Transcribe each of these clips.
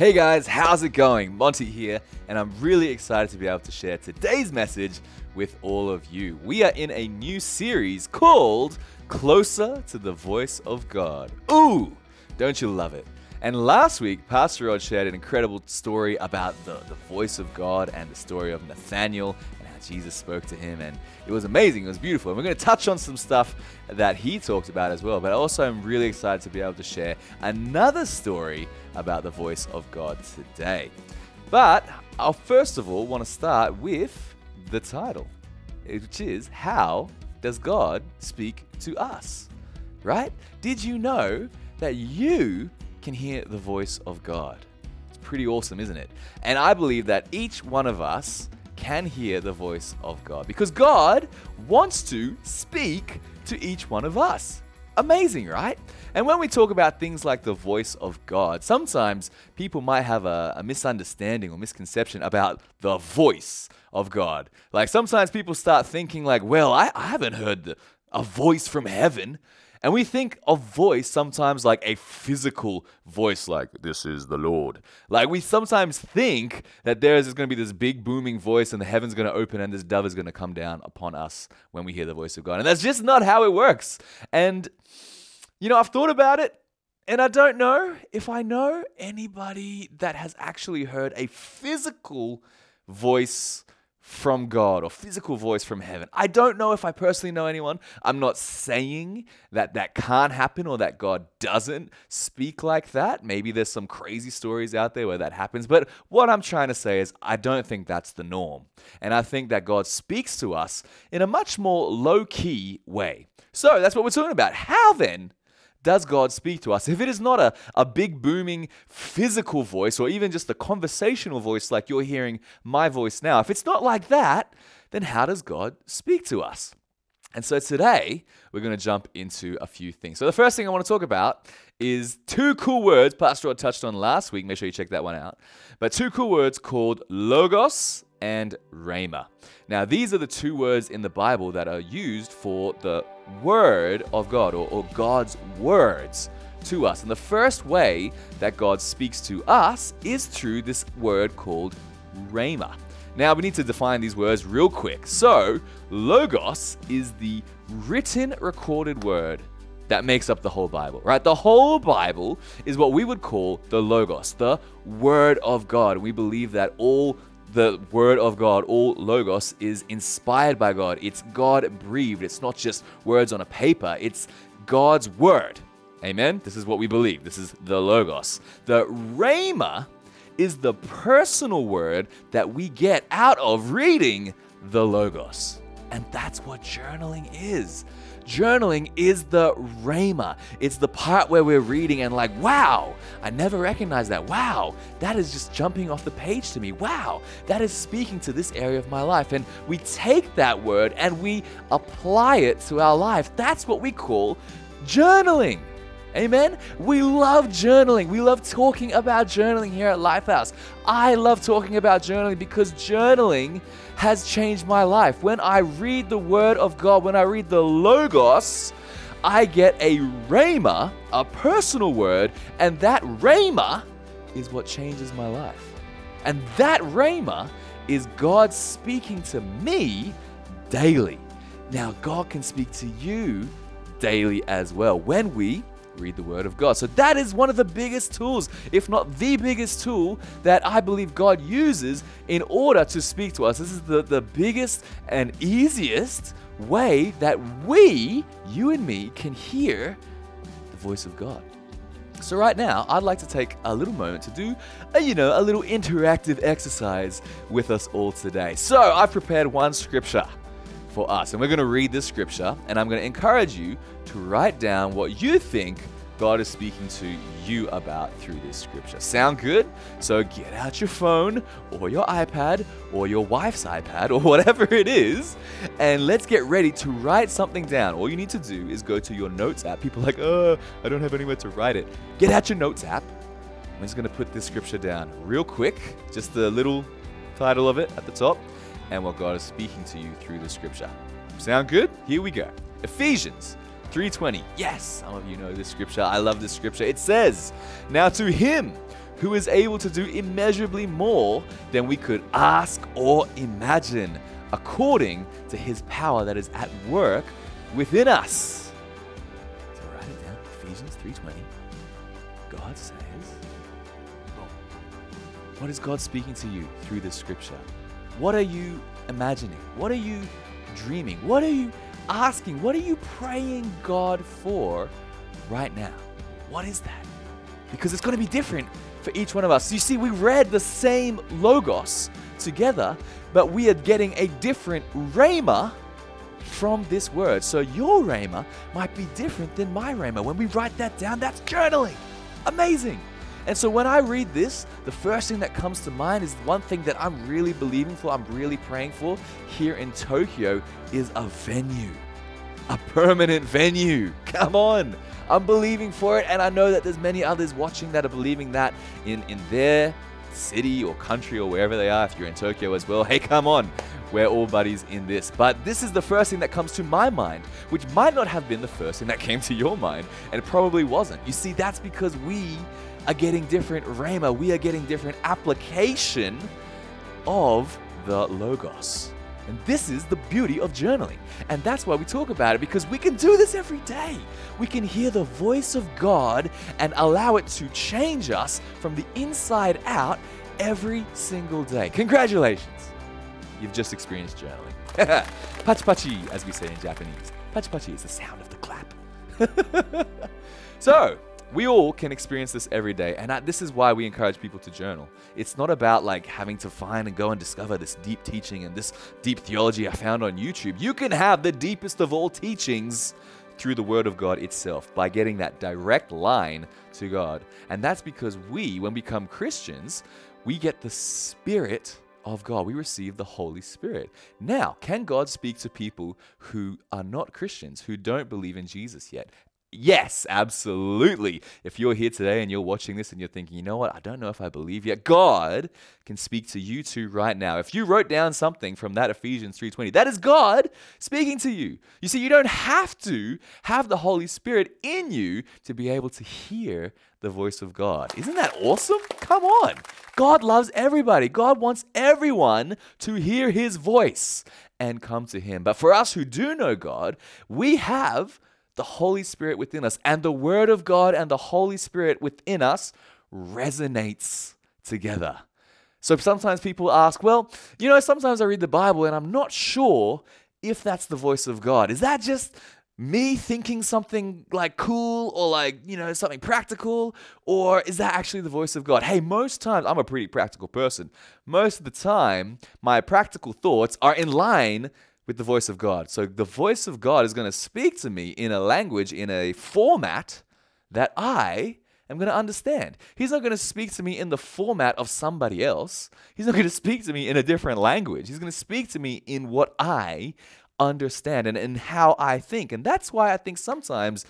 Hey guys, how's it going? Monty here, and I'm really excited to be able to share today's message with all of you. We are in a new series called Closer to the Voice of God. Ooh, don't you love it? And last week, Pastor Rod shared an incredible story about the, the voice of God and the story of Nathaniel Jesus spoke to him. And it was amazing, it was beautiful. And we're going to touch on some stuff that he talked about as well. But also, I'm really excited to be able to share another story about the voice of God today. But I'll first of all want to start with the title, which is How Does God Speak to Us? Right? Did you know that you can hear the voice of God. It's pretty awesome, isn't it? And I believe that each one of us can hear the voice of God because God wants to speak to each one of us. Amazing, right? And when we talk about things like the voice of God, sometimes people might have a, a, misunderstanding or misconception about the voice of God. Like sometimes people start thinking like, well, I, I haven't heard the, a voice from heaven. And we think of voice sometimes like a physical voice, like, this is the Lord. Like, we sometimes think that there is going to be this big booming voice and the heaven's going to open and this dove is going to come down upon us when we hear the voice of God. And that's just not how it works. And, you know, I've thought about it and I don't know if I know anybody that has actually heard a physical voice from God or physical voice from heaven. I don't know if I personally know anyone. I'm not saying that that can't happen or that God doesn't speak like that. Maybe there's some crazy stories out there where that happens. But what I'm trying to say is, I don't think that's the norm. And I think that God speaks to us in a much more low key way. So that's what we're talking about. How then does God speak to us? If it is not a, a big, booming physical voice or even just a conversational voice like you're hearing my voice now, if it's not like that, then how does God speak to us? And so today, we're going to jump into a few things. So, the first thing I want to talk about is two cool words Pastor Rod touched on last week. Make sure you check that one out. But two cool words called logos and rhema. Now, these are the two words in the Bible that are used for the word of God or, or God's words to us. And the first way that God speaks to us is through this word called rhema. Now, we need to define these words real quick. So, logos is the written, recorded word that makes up the whole Bible, right? The whole Bible is what we would call the Logos, the Word of God. We believe that all the Word of God, all Logos, is inspired by God. It's God breathed. It's not just words on a paper, it's God's Word. Amen? This is what we believe. This is the Logos. The Rhema is the personal word that we get out of reading the Logos. And that's what journaling is. Journaling is the rhema. It's the part where we're reading and like, wow, I never recognized that. Wow, that is just jumping off the page to me. Wow, that is speaking to this area of my life. And we take that word and we apply it to our life. That's what we call journaling. Amen. We love journaling. We love talking about journaling here at Lifehouse. I love talking about journaling because journaling has changed my life. When I read the Word of God, when I read the Logos, I get a rhema, a personal word, and that rhema is what changes my life. And that rhema is God speaking to me daily. Now, God can speak to you daily as well when we read the Word of God. So that is one of the biggest tools, if not the biggest tool, that I believe God uses in order to speak to us. This is the, the biggest and easiest way that we, you and me, can hear the voice of God. So right now, I'd like to take a little moment to do, a, you know, a little interactive exercise with us all today. So I've prepared one scripture for us. And we're going to read this scripture, and I'm going to encourage you to write down what you think God is speaking to you about through this scripture. Sound good? So get out your phone or your iPad or your wife's iPad or whatever it is, and let's get ready to write something down. All you need to do is go to your notes app. People like, oh, I don't have anywhere to write it. Get out your notes app. I'm just going to put this scripture down real quick, just the little title of it at the top and what God is speaking to you through the scripture. Sound good? Here we go. Ephesians 3:20. Yes, some of you know this scripture. I love this scripture. It says, "Now to him who is able to do immeasurably more than we could ask or imagine, according to his power that is at work within us. So write it down, Ephesians 3:20. God says, what is God speaking to you through this scripture? What are you imagining? What are you dreaming? What are you asking? What are you praying God for right now? What is that? Because it's going to be different for each one of us. You see, we read the same Logos together, but we are getting a different Rhema from this word. So your Rhema might be different than my Rhema. When we write that down, that's journaling. Amazing. And so when I read this, the first thing that comes to mind is one thing that I'm really believing for, I'm really praying for here in Tokyo is a venue. A permanent venue. Come on. I'm believing for it, and I know that there's many others watching that are believing that in, in their city or country or wherever they are. If you're in Tokyo as well, hey, come on. We're all buddies in this. But this is the first thing that comes to my mind, which might not have been the first thing that came to your mind, and it probably wasn't. You see, that's because we are getting different rhema, we are getting different application of the Logos. And this is the beauty of journaling. And that's why we talk about it because we can do this every day. We can hear the voice of God and allow it to change us from the inside out every single day. Congratulations! You've just experienced journaling. pachi pachi, as we say in Japanese. Pachi pachi is the sound of the clap. so, we all can experience this every day, and this is why we encourage people to journal. It's not about like having to find and go and discover this deep teaching and this deep theology I found on YouTube. You can have the deepest of all teachings through the Word of God itself by getting that direct line to God. And that's because we, when we become Christians, we get the Spirit of God. We receive the Holy Spirit. Now, can God speak to people who are not Christians, who don't believe in Jesus yet? Yes, absolutely. If you're here today and you're watching this and you're thinking, you know what, I don't know if I believe yet, God can speak to you too right now. If you wrote down something from that Ephesians 3:20, that is God speaking to you. You see, you don't have to have the Holy Spirit in you to be able to hear the voice of God. Isn't that awesome? Come on. God loves everybody. God wants everyone to hear his voice and come to him. But for us who do know God, we have the Holy Spirit within us. And the Word of God and the Holy Spirit within us resonates together. So sometimes people ask, well, you know, sometimes I read the Bible and I'm not sure if that's the voice of God. Is that just me thinking something like cool or like, you know, something practical? Or is that actually the voice of God? Hey, most times, I'm a pretty practical person. Most of the time, my practical thoughts are in line with the voice of God. So the voice of God is going to speak to me in a language, in a format that I am going to understand. He's not going to speak to me in the format of somebody else. He's not going to speak to me in a different language. He's going to speak to me in what I understand and, and how I think. And that's why I think sometimes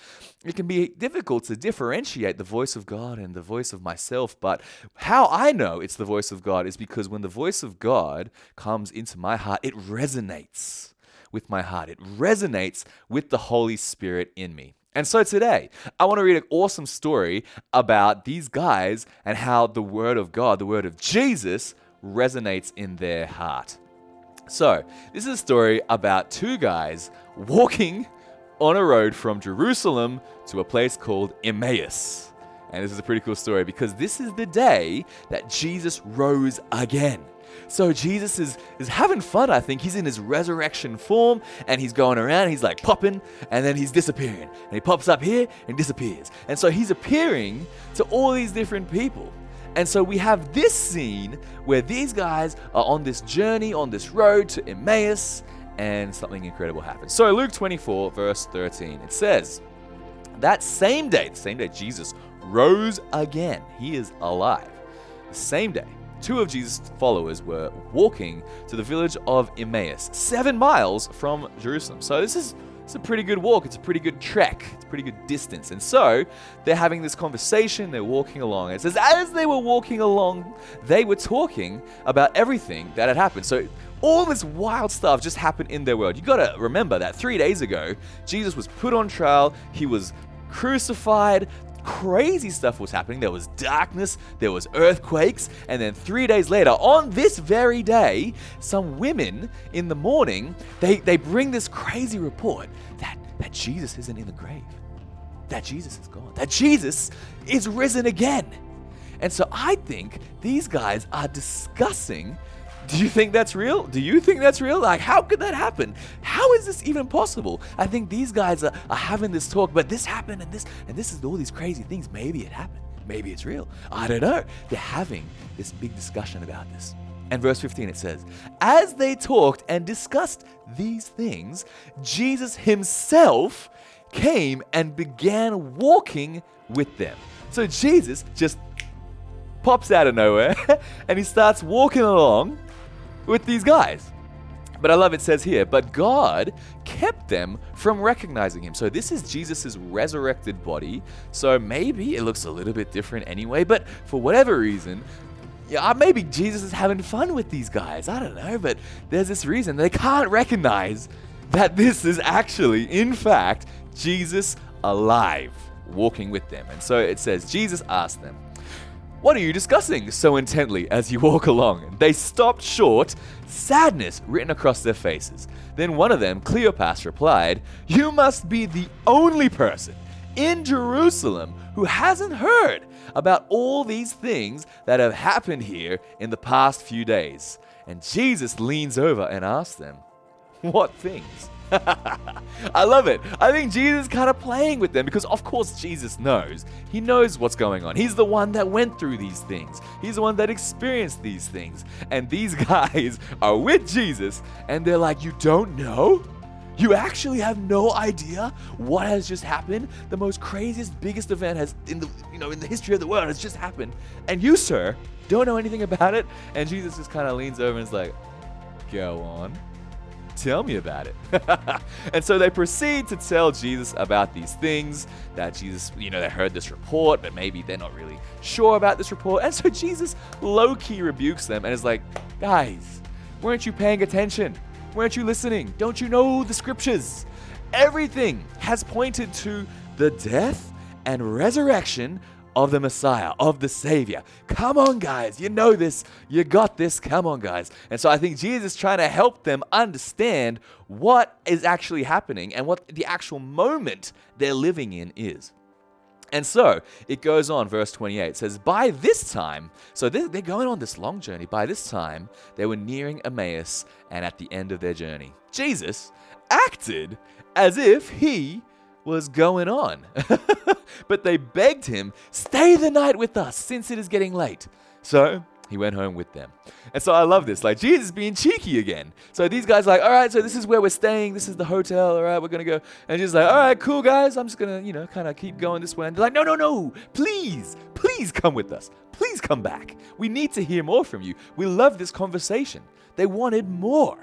it can be difficult to differentiate the voice of God and the voice of myself. But how I know it's the voice of God is because when the voice of God comes into my heart, it resonates with my heart. It resonates with the Holy Spirit in me. And so today, I want to read an awesome story about these guys and how the Word of God, the Word of Jesus, resonates in their heart. So, this is a story about two guys walking on a road from Jerusalem to a place called Emmaus. And this is a pretty cool story because this is the day that Jesus rose again. So Jesus is, is having fun, I think. He's in his resurrection form and he's going around, he's like popping, and then he's disappearing. And he pops up here and disappears. And so he's appearing to all these different people. And so we have this scene where these guys are on this journey, on this road to Emmaus, and something incredible happens. So Luke 24, verse 13, it says, That same day, the same day Jesus rose again, he is alive. The same day, two of Jesus' followers were walking to the village of Emmaus, seven miles from Jerusalem. So this is it's a pretty good walk. It's a pretty good trek. It's a pretty good distance. And so they're having this conversation. They're walking along. It says, as they were walking along, they were talking about everything that had happened. So all this wild stuff just happened in their world. You got to remember that three days ago, Jesus was put on trial. He was crucified crazy stuff was happening. There was darkness, there was earthquakes, and then three days later, on this very day, some women in the morning, they, they bring this crazy report that, that Jesus isn't in the grave, that Jesus is gone, that Jesus is risen again. And so I think these guys are discussing do you think that's real? Do you think that's real? Like, how could that happen? How is this even possible? I think these guys are, are having this talk, but this happened and this and this is all these crazy things. Maybe it happened. Maybe it's real. I don't know. They're having this big discussion about this. And verse 15 it says, As they talked and discussed these things, Jesus himself came and began walking with them. So Jesus just pops out of nowhere and he starts walking along with these guys. But I love it says here, but God kept them from recognizing him. So this is Jesus' resurrected body. So maybe it looks a little bit different anyway, but for whatever reason, yeah, uh, maybe Jesus is having fun with these guys. I don't know, but there's this reason they can't recognize that this is actually, in fact, Jesus alive walking with them. And so it says, Jesus asked them, what are you discussing so intently as you walk along? They stopped short, sadness written across their faces. Then one of them, Cleopas, replied, You must be the only person in Jerusalem who hasn't heard about all these things that have happened here in the past few days. And Jesus leans over and asks them, What things? I love it. I think Jesus kind of playing with them because, of course, Jesus knows. He knows what's going on. He's the one that went through these things, he's the one that experienced these things. And these guys are with Jesus and they're like, You don't know? You actually have no idea what has just happened. The most craziest, biggest event has in the you know in the history of the world has just happened, and you, sir, don't know anything about it. And Jesus just kind of leans over and is like, "Go on." Tell me about it. and so they proceed to tell Jesus about these things that Jesus, you know, they heard this report, but maybe they're not really sure about this report. And so Jesus low key rebukes them and is like, guys, weren't you paying attention? Weren't you listening? Don't you know the scriptures? Everything has pointed to the death and resurrection of the Messiah, of the Savior. Come on, guys. You know this. You got this. Come on, guys. And so I think Jesus is trying to help them understand what is actually happening and what the actual moment they're living in is. And so it goes on, verse 28 says, By this time, so they're, they're going on this long journey. By this time, they were nearing Emmaus and at the end of their journey. Jesus acted as if he was going on. but they begged him, Stay the night with us, since it is getting late. So he went home with them. And so I love this. Like, Jesus being cheeky again. So these guys like, all right, so this is where we're staying. This is the hotel. All right, we're going to go. And Jesus like, all right, cool, guys. I'm just going to, you know, kind of keep going this way. And they're like, no, no, no. Please, please come with us. Please come back. We need to hear more from you. We love this conversation. They wanted more.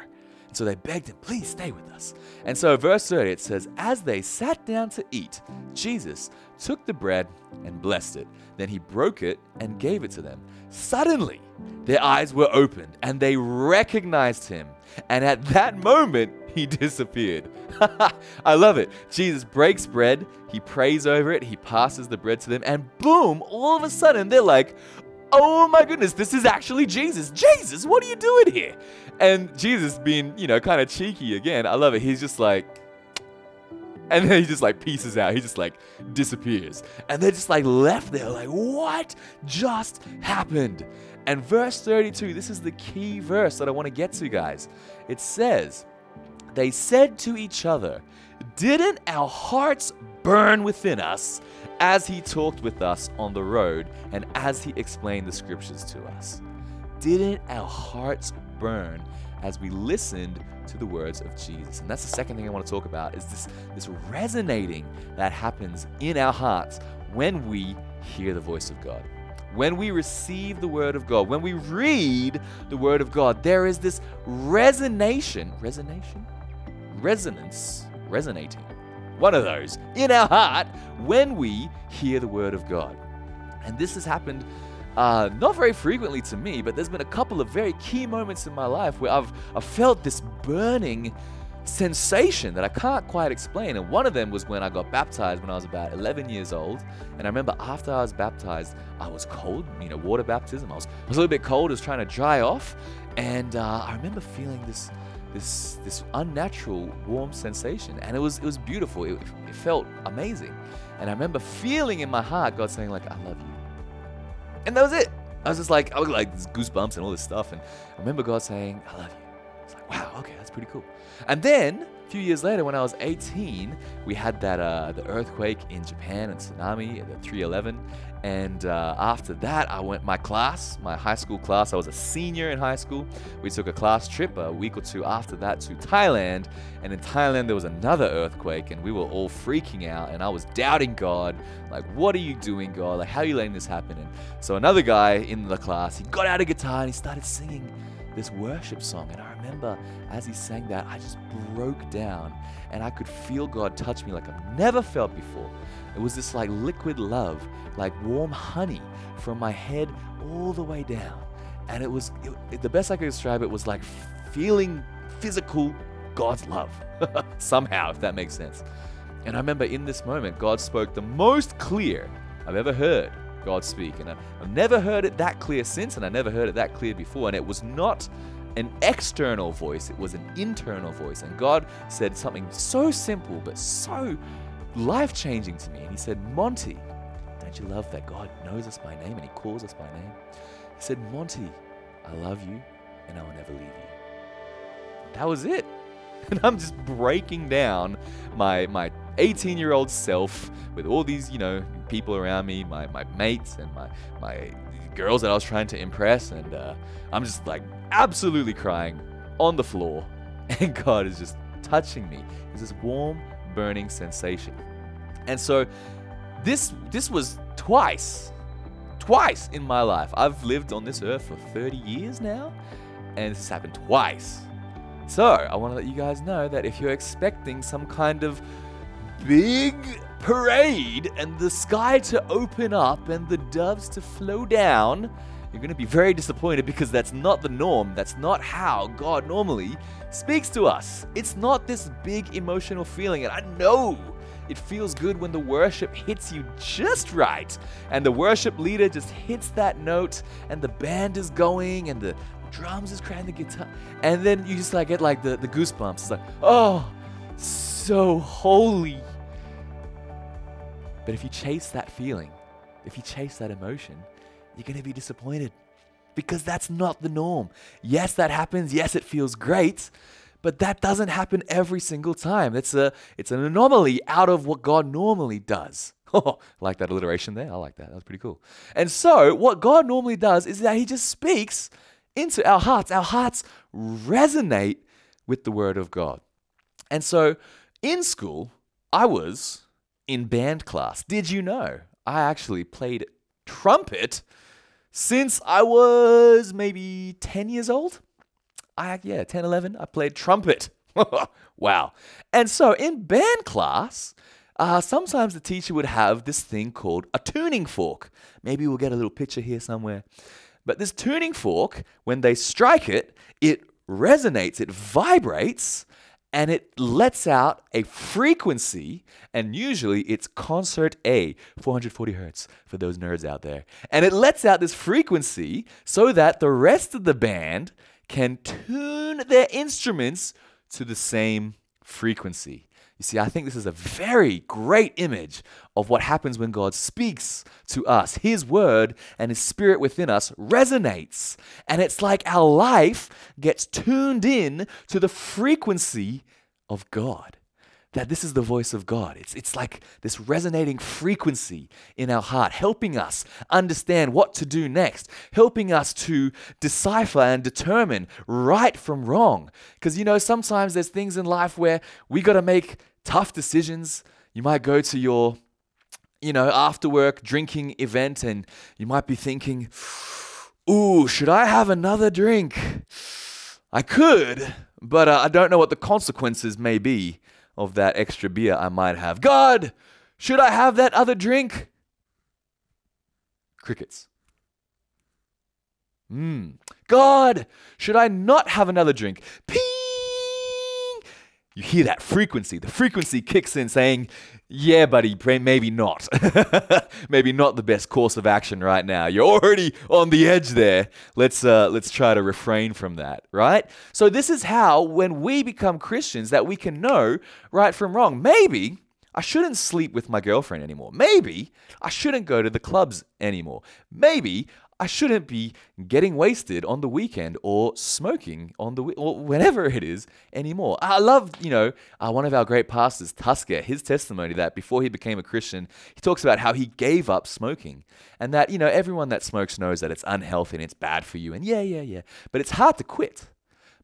So they begged him, please stay with us. And so, verse 30, it says, As they sat down to eat, Jesus took the bread and blessed it. Then he broke it and gave it to them. Suddenly, their eyes were opened and they recognized him. And at that moment, he disappeared. I love it. Jesus breaks bread, he prays over it, he passes the bread to them, and boom, all of a sudden, they're like, oh my goodness, this is actually Jesus. Jesus, what are you doing here? And Jesus being, you know, kind of cheeky again. I love it. He's just like, and then he just like pieces out. He just like disappears. And they're just like left there, like, what just happened? And verse 32, this is the key verse that I want to get to, guys. It says, They said to each other, Didn't our hearts burn within us as he talked with us on the road and as he explained the scriptures to us? Didn't our hearts burn as we listened to the words of Jesus? And that's the second thing I want to talk about is this, this resonating that happens in our hearts when we hear the voice of God. When we receive the word of God, when we read the word of God, there is this resonation, resonation, resonance, resonating one of those, in our heart when we hear the word of God. And this has happened uh, not very frequently to me, but there's been a couple of very key moments in my life where I've, I've felt this burning sensation that I can't quite explain. And one of them was when I got baptized when I was about 11 years old. And I remember after I was baptized, I was cold, you know, water baptism. I was, I was a little bit cold, I was trying to dry off. And uh, I remember feeling this. This, this unnatural warm sensation. And it was it was beautiful. It, it felt amazing. And I remember feeling in my heart God saying like I love you. And that was it. I was just like I was like goosebumps and all this stuff. And I remember God saying I love you. It's like wow okay that's pretty cool. And then a few years later, when I was 18, we had that uh, the earthquake in Japan and tsunami, the 311. And uh, after that, I went my class, my high school class. I was a senior in high school. We took a class trip a week or two after that to Thailand. And in Thailand, there was another earthquake, and we were all freaking out. And I was doubting God, like, "What are you doing, God? Like, how are you letting this happen?" And so another guy in the class, he got out a guitar and he started singing this worship song. And I remember as he sang that, I just broke down and I could feel God touch me like I've never felt before. It was this like liquid love, like warm honey from my head all the way down. And it was it, the best I could describe it was like feeling physical God's love. Somehow, if that makes sense. And I remember in this moment, God spoke the most clear I've ever heard God speak. And I've never heard it that clear since, and I never heard it that clear before. And it was not an external voice, it was an internal voice. And God said something so simple, but so life changing to me. And He said, Monty, don't you love that God knows us by name and He calls us by name? He said, Monty, I love you and I will never leave you. That was it. And I'm just breaking down my my 18 year old self with all these, you know, people around me, my, my mates and my, my girls that I was trying to impress. And uh, I'm just like absolutely crying on the floor. And God is just touching me. It's this warm, burning sensation. And so this this was twice, twice in my life. I've lived on this earth for 30 years now, and this has happened twice. So I want to let you guys know that if you're expecting some kind of big parade and the sky to open up and the doves to flow down, you're going to be very disappointed because that's not the norm. That's not how God normally speaks to us. It's not this big emotional feeling. And I know it feels good when the worship hits you just right. And the worship leader just hits that note and the band is going and the drums is crying the guitar. And then you just like get like the, the goosebumps. It's like, oh, so holy. But if you chase that feeling, if you chase that emotion, you're going to be disappointed because that's not the norm. Yes, that happens. Yes, it feels great, but that doesn't happen every single time. It's a it's an anomaly out of what God normally does. Oh, like that alliteration there. I like that. That was pretty cool. And so, what God normally does is that He just speaks into our hearts. Our hearts resonate with the Word of God. And so, in school, I was in band class. Did you know? I actually played trumpet since I was maybe 10 years old. I yeah, 10, 11, I played trumpet. wow. And so in band class, uh, sometimes the teacher would have this thing called a tuning fork. Maybe we'll get a little picture here somewhere. But this tuning fork, when they strike it, it resonates, it vibrates, and it lets out a frequency, and usually it's concert A, 440 hertz for those nerds out there. And it lets out this frequency so that the rest of the band can tune their instruments to the same frequency. You see, I think this is a very great image of what happens when God speaks to us. His word and His spirit within us resonates. And it's like our life gets tuned in to the frequency of God that this is the voice of God. It's, it's like this resonating frequency in our heart, helping us understand what to do next, helping us to decipher and determine right from wrong. Because, you know, sometimes there's things in life where we got to make tough decisions. You might go to your, you know, after work drinking event and you might be thinking, ooh, should I have another drink? I could, but uh, I don't know what the consequences may be of that extra beer I might have. God, should I have that other drink? Crickets. Hmm. God, should I not have another drink? Ping! You hear that frequency. The frequency kicks in saying, yeah, buddy, maybe not. maybe not the best course of action right now. You're already on the edge there. Let's uh, let's try to refrain from that, right? So this is how when we become Christians that we can know right from wrong. Maybe I shouldn't sleep with my girlfriend anymore. Maybe I shouldn't go to the clubs anymore. Maybe I shouldn't be getting wasted on the weekend or smoking on the or whenever it is anymore. I love, you know, uh, one of our great pastors, Tusker, his testimony that before he became a Christian, he talks about how he gave up smoking and that, you know, everyone that smokes knows that it's unhealthy and it's bad for you. And yeah, yeah, yeah. But it's hard to quit.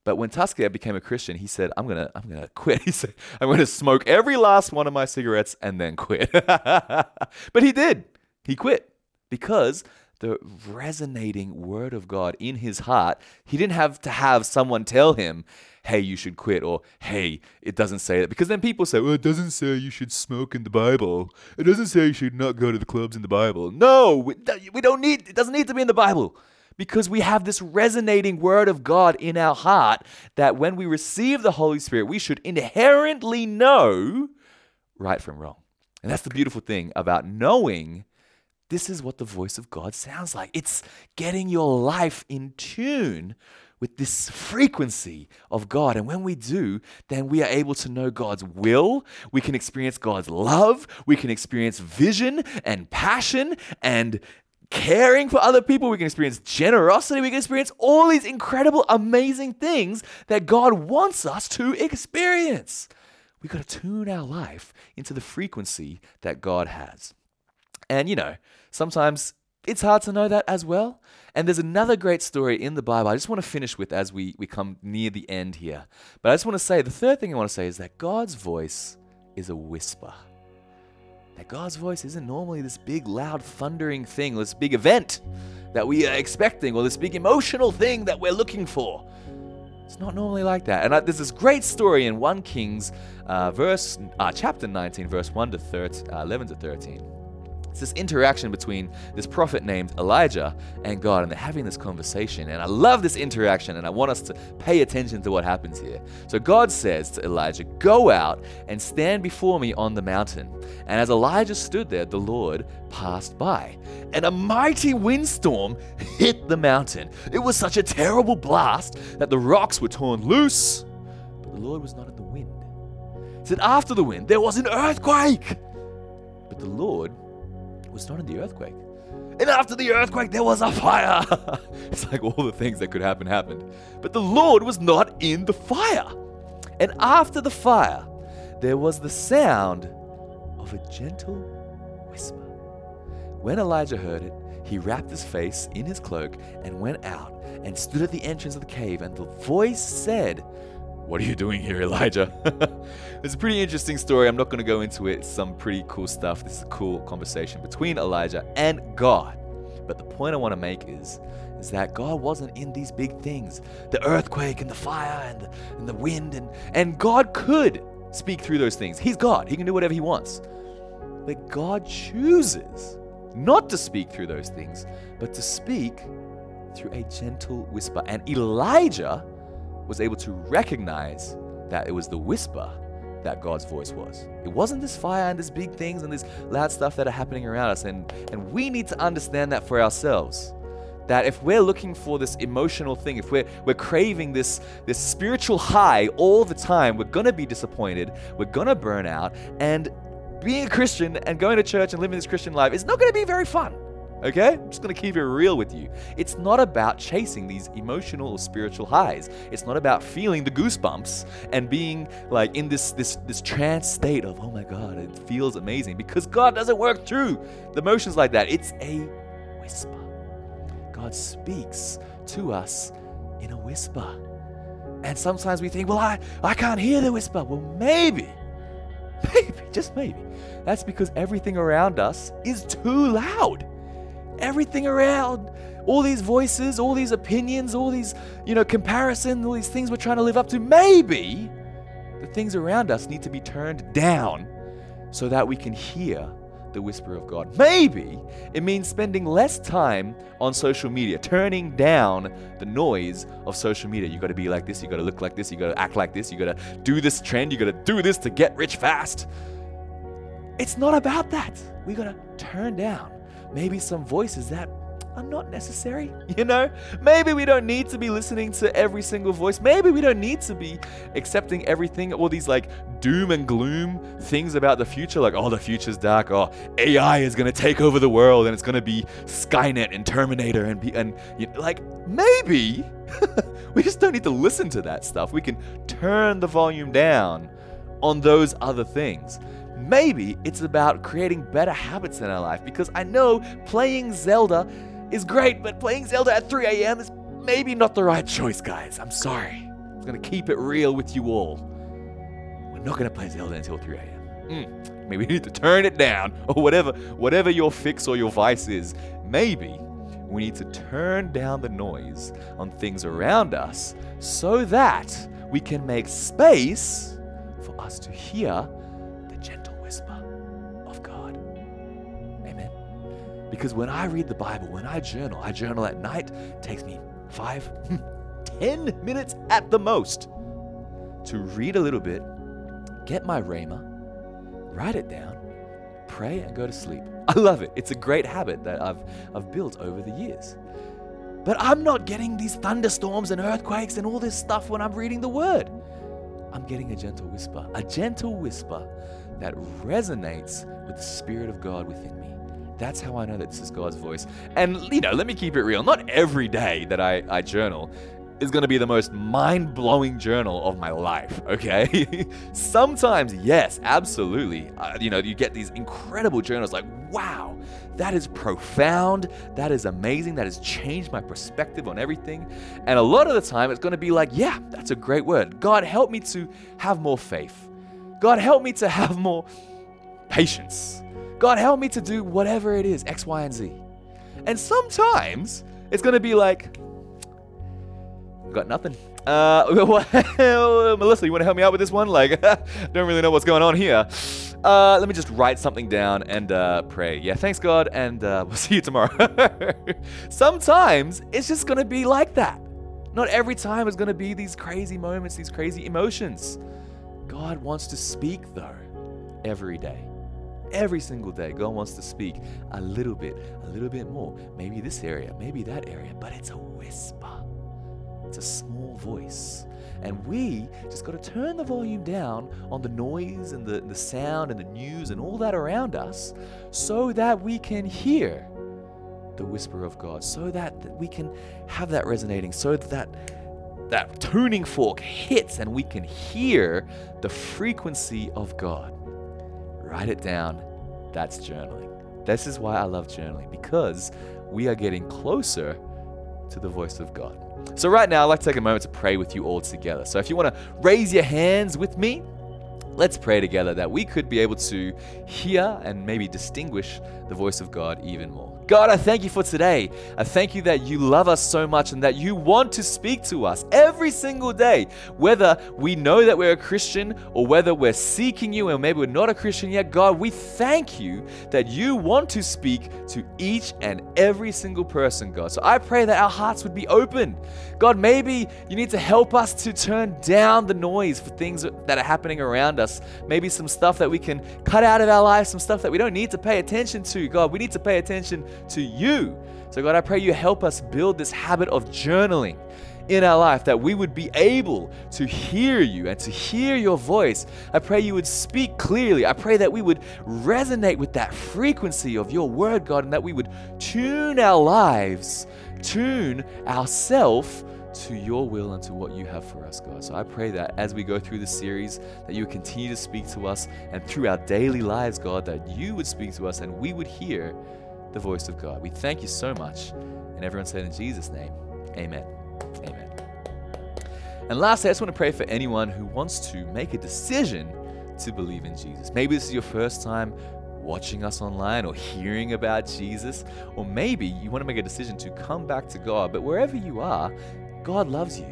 But when Tusker became a Christian, he said, "I'm gonna, I'm gonna quit." He said, "I'm gonna smoke every last one of my cigarettes and then quit." but he did. He quit because the resonating word of God in his heart. He didn't have to have someone tell him, hey, you should quit, or hey, it doesn't say that. Because then people say, well, it doesn't say you should smoke in the Bible. It doesn't say you should not go to the clubs in the Bible. No, we don't need, it doesn't need to be in the Bible. Because we have this resonating word of God in our heart that when we receive the Holy Spirit, we should inherently know right from wrong. And that's the beautiful thing about knowing this is what the voice of God sounds like. It's getting your life in tune with this frequency of God. And when we do, then we are able to know God's will. We can experience God's love. We can experience vision and passion and caring for other people. We can experience generosity. We can experience all these incredible, amazing things that God wants us to experience. We've got to tune our life into the frequency that God has. And you know, sometimes it's hard to know that as well. And there's another great story in the Bible I just want to finish with as we, we come near the end here. But I just want to say the third thing I want to say is that God's voice is a whisper. That God's voice isn't normally this big, loud, thundering thing, this big event that we are expecting, or this big emotional thing that we're looking for. It's not normally like that. And I, there's this great story in 1 Kings, uh, verse, uh, chapter 19, verse 1 to 13, uh, 11 to 13 it's this interaction between this prophet named Elijah and God, and they're having this conversation. And I love this interaction, and I want us to pay attention to what happens here. So God says to Elijah, Go out and stand before me on the mountain. And as Elijah stood there, the Lord passed by, and a mighty windstorm hit the mountain. It was such a terrible blast that the rocks were torn loose, but the Lord was not in the wind. It said, After the wind, there was an earthquake, but the Lord was not in the earthquake. And after the earthquake, there was a fire. it's like all the things that could happen happened. But the Lord was not in the fire. And after the fire, there was the sound of a gentle whisper. When Elijah heard it, he wrapped his face in his cloak and went out and stood at the entrance of the cave. And the voice said, what are you doing here, Elijah? it's a pretty interesting story. I'm not going to go into it. It's some pretty cool stuff. This is a cool conversation between Elijah and God. But the point I want to make is, is that God wasn't in these big things the earthquake and the fire and the, and the wind. And, and God could speak through those things. He's God, He can do whatever He wants. But God chooses not to speak through those things, but to speak through a gentle whisper. And Elijah was able to recognize that it was the whisper that God's voice was. It wasn't this fire and these big things and this loud stuff that are happening around us. And, and we need to understand that for ourselves. That if we're looking for this emotional thing, if we're, we're craving this, this spiritual high all the time, we're going to be disappointed, we're going to burn out, and being a Christian and going to church and living this Christian life is not going to be very fun. Okay? I'm just to keep it real with you. It's not about chasing these emotional or spiritual highs. It's not about feeling the goosebumps and being like in this this this trance state of, "Oh my god, it feels amazing." Because God doesn't work through the emotions like that. It's a whisper. God speaks to us in a whisper. And sometimes we think, "Well, I I can't hear the whisper." Well, maybe maybe, just maybe. That's because everything around us is too loud everything around. All these voices, all these opinions, all these, you know, comparisons, all these things we're trying to live up to. Maybe the things around us need to be turned down so that we can hear the whisper of God. Maybe it means spending less time on social media, turning down the noise of social media. You got to be like this, you got to look like this, you got to act like this, you got to do this trend, you got to do this to get rich fast. It's not about that. We got to turn down maybe some voices that are not necessary. You know, maybe we don't need to be listening to every single voice. Maybe we don't need to be accepting everything, all these like doom and gloom things about the future, like, oh, the future's dark. Oh, AI is to take over the world and it's to be Skynet and Terminator and be, and you know, like, maybe we just don't need to listen to that stuff. We can turn the volume down on those other things. Maybe it's about creating better habits in our life because I know playing Zelda is great, but playing Zelda at 3 a.m. is maybe not the right choice, guys. I'm sorry. I'm going to keep it real with you all. We're not going to play Zelda until 3 a.m. Mm, maybe we need to turn it down or whatever, whatever your fix or your vice is. Maybe we need to turn down the noise on things around us so that we can make space for us to hear Because when I read the Bible, when I journal, I journal at night, it takes me five, hmm, ten minutes at the most to read a little bit, get my Rhema, write it down, pray, and go to sleep. I love it. It's a great habit that I've, I've built over the years. But I'm not getting these thunderstorms and earthquakes and all this stuff when I'm reading the Word. I'm getting a gentle whisper, a gentle whisper that resonates with the Spirit of God within me. That's how I know that this is God's voice. And, you know, let me keep it real. Not every day that I, I journal is going to be the most mind blowing journal of my life, okay? Sometimes, yes, absolutely. Uh, you know, you get these incredible journals like, wow, that is profound. That is amazing. That has changed my perspective on everything. And a lot of the time, it's going to be like, yeah, that's a great word. God, help me to have more faith. God, help me to have more patience. God, help me to do whatever it is, X, Y, and Z. And sometimes it's going to be like, got nothing. Uh, Melissa, you want to help me out with this one? Like, don't really know what's going on here. Uh, let me just write something down and uh, pray. Yeah, thanks God, and uh, we'll see you tomorrow. Sometimes it's just gonna be like that. Not every time is gonna be these crazy moments, these crazy emotions. God wants to speak though, every day. Every single day, God wants to speak a little bit, a little bit more. Maybe this area, maybe that area, but it's a whisper. It's a small voice. And we just got to turn the volume down on the noise and the, the sound and the news and all that around us so that we can hear the whisper of God, so that, that we can have that resonating, so that that tuning fork hits and we can hear the frequency of God. Write it down. That's journaling. This is why I love journaling because we are getting closer to the voice of God. So, right now, I'd like to take a moment to pray with you all together. So, if you want to raise your hands with me, let's pray together that we could be able to hear and maybe distinguish the voice of God even more. God, I thank you for today. I thank you that you love us so much and that you want to speak to us every single day, whether we know that we're a Christian or whether we're seeking you and maybe we're not a Christian yet. God, we thank you that you want to speak to each and every single person, God. So I pray that our hearts would be open. God, maybe you need to help us to turn down the noise for things that are happening around us. Maybe some stuff that we can cut out of our lives, some stuff that we don't need to pay attention to. God, we need to pay attention to you. So, God, I pray you help us build this habit of journaling in our life that we would be able to hear you and to hear your voice. I pray you would speak clearly. I pray that we would resonate with that frequency of your word, God, and that we would tune our lives, tune ourselves to your will and to what you have for us, God. So I pray that as we go through this series, that you would continue to speak to us and through our daily lives, God, that you would speak to us and we would hear the voice of God. We thank you so much. And everyone said in Jesus' name, Amen. Amen. And lastly, I just want to pray for anyone who wants to make a decision to believe in Jesus. Maybe this is your first time watching us online or hearing about Jesus, or maybe you want to make a decision to come back to God. But wherever you are, God loves you.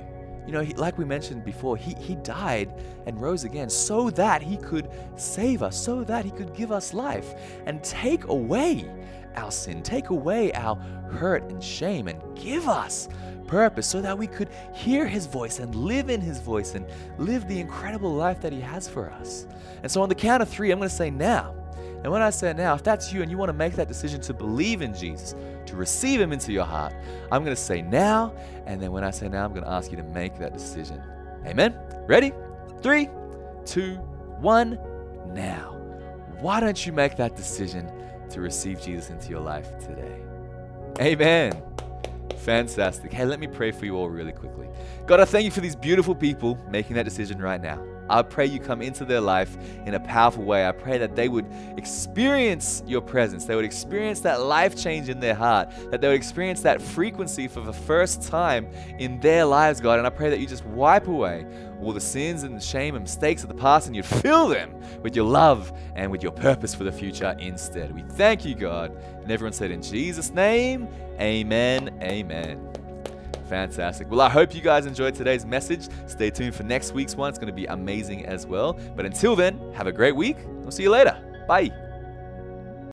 You know, like we mentioned before, he, he died and rose again so that he could save us, so that he could give us life and take away our sin, take away our hurt and shame, and give us purpose so that we could hear his voice and live in his voice and live the incredible life that he has for us. And so, on the count of three, I'm going to say now. And when I say now, if that's you and you want to make that decision to believe in Jesus, to receive Him into your heart, I'm going to say now. And then when I say now, I'm going to ask you to make that decision. Amen? Ready? Three, two, one, now. Why don't you make that decision to receive Jesus into your life today? Amen. Fantastic. Hey, let me pray for you all really quickly. God, I thank you for these beautiful people making that decision right now. I pray you come into their life in a powerful way. I pray that they would experience your presence. They would experience that life change in their heart, that they would experience that frequency for the first time in their lives, God. And I pray that you just wipe away all the sins and the shame and mistakes of the past and you'd fill them with your love and with your purpose for the future instead. We thank you, God. And everyone said, In Jesus' name, amen, amen. Fantastic. Well, I hope you guys enjoyed today's message. Stay tuned for next week's one. It's going to be amazing as well. But until then, have a great week. We'll see you later. Bye.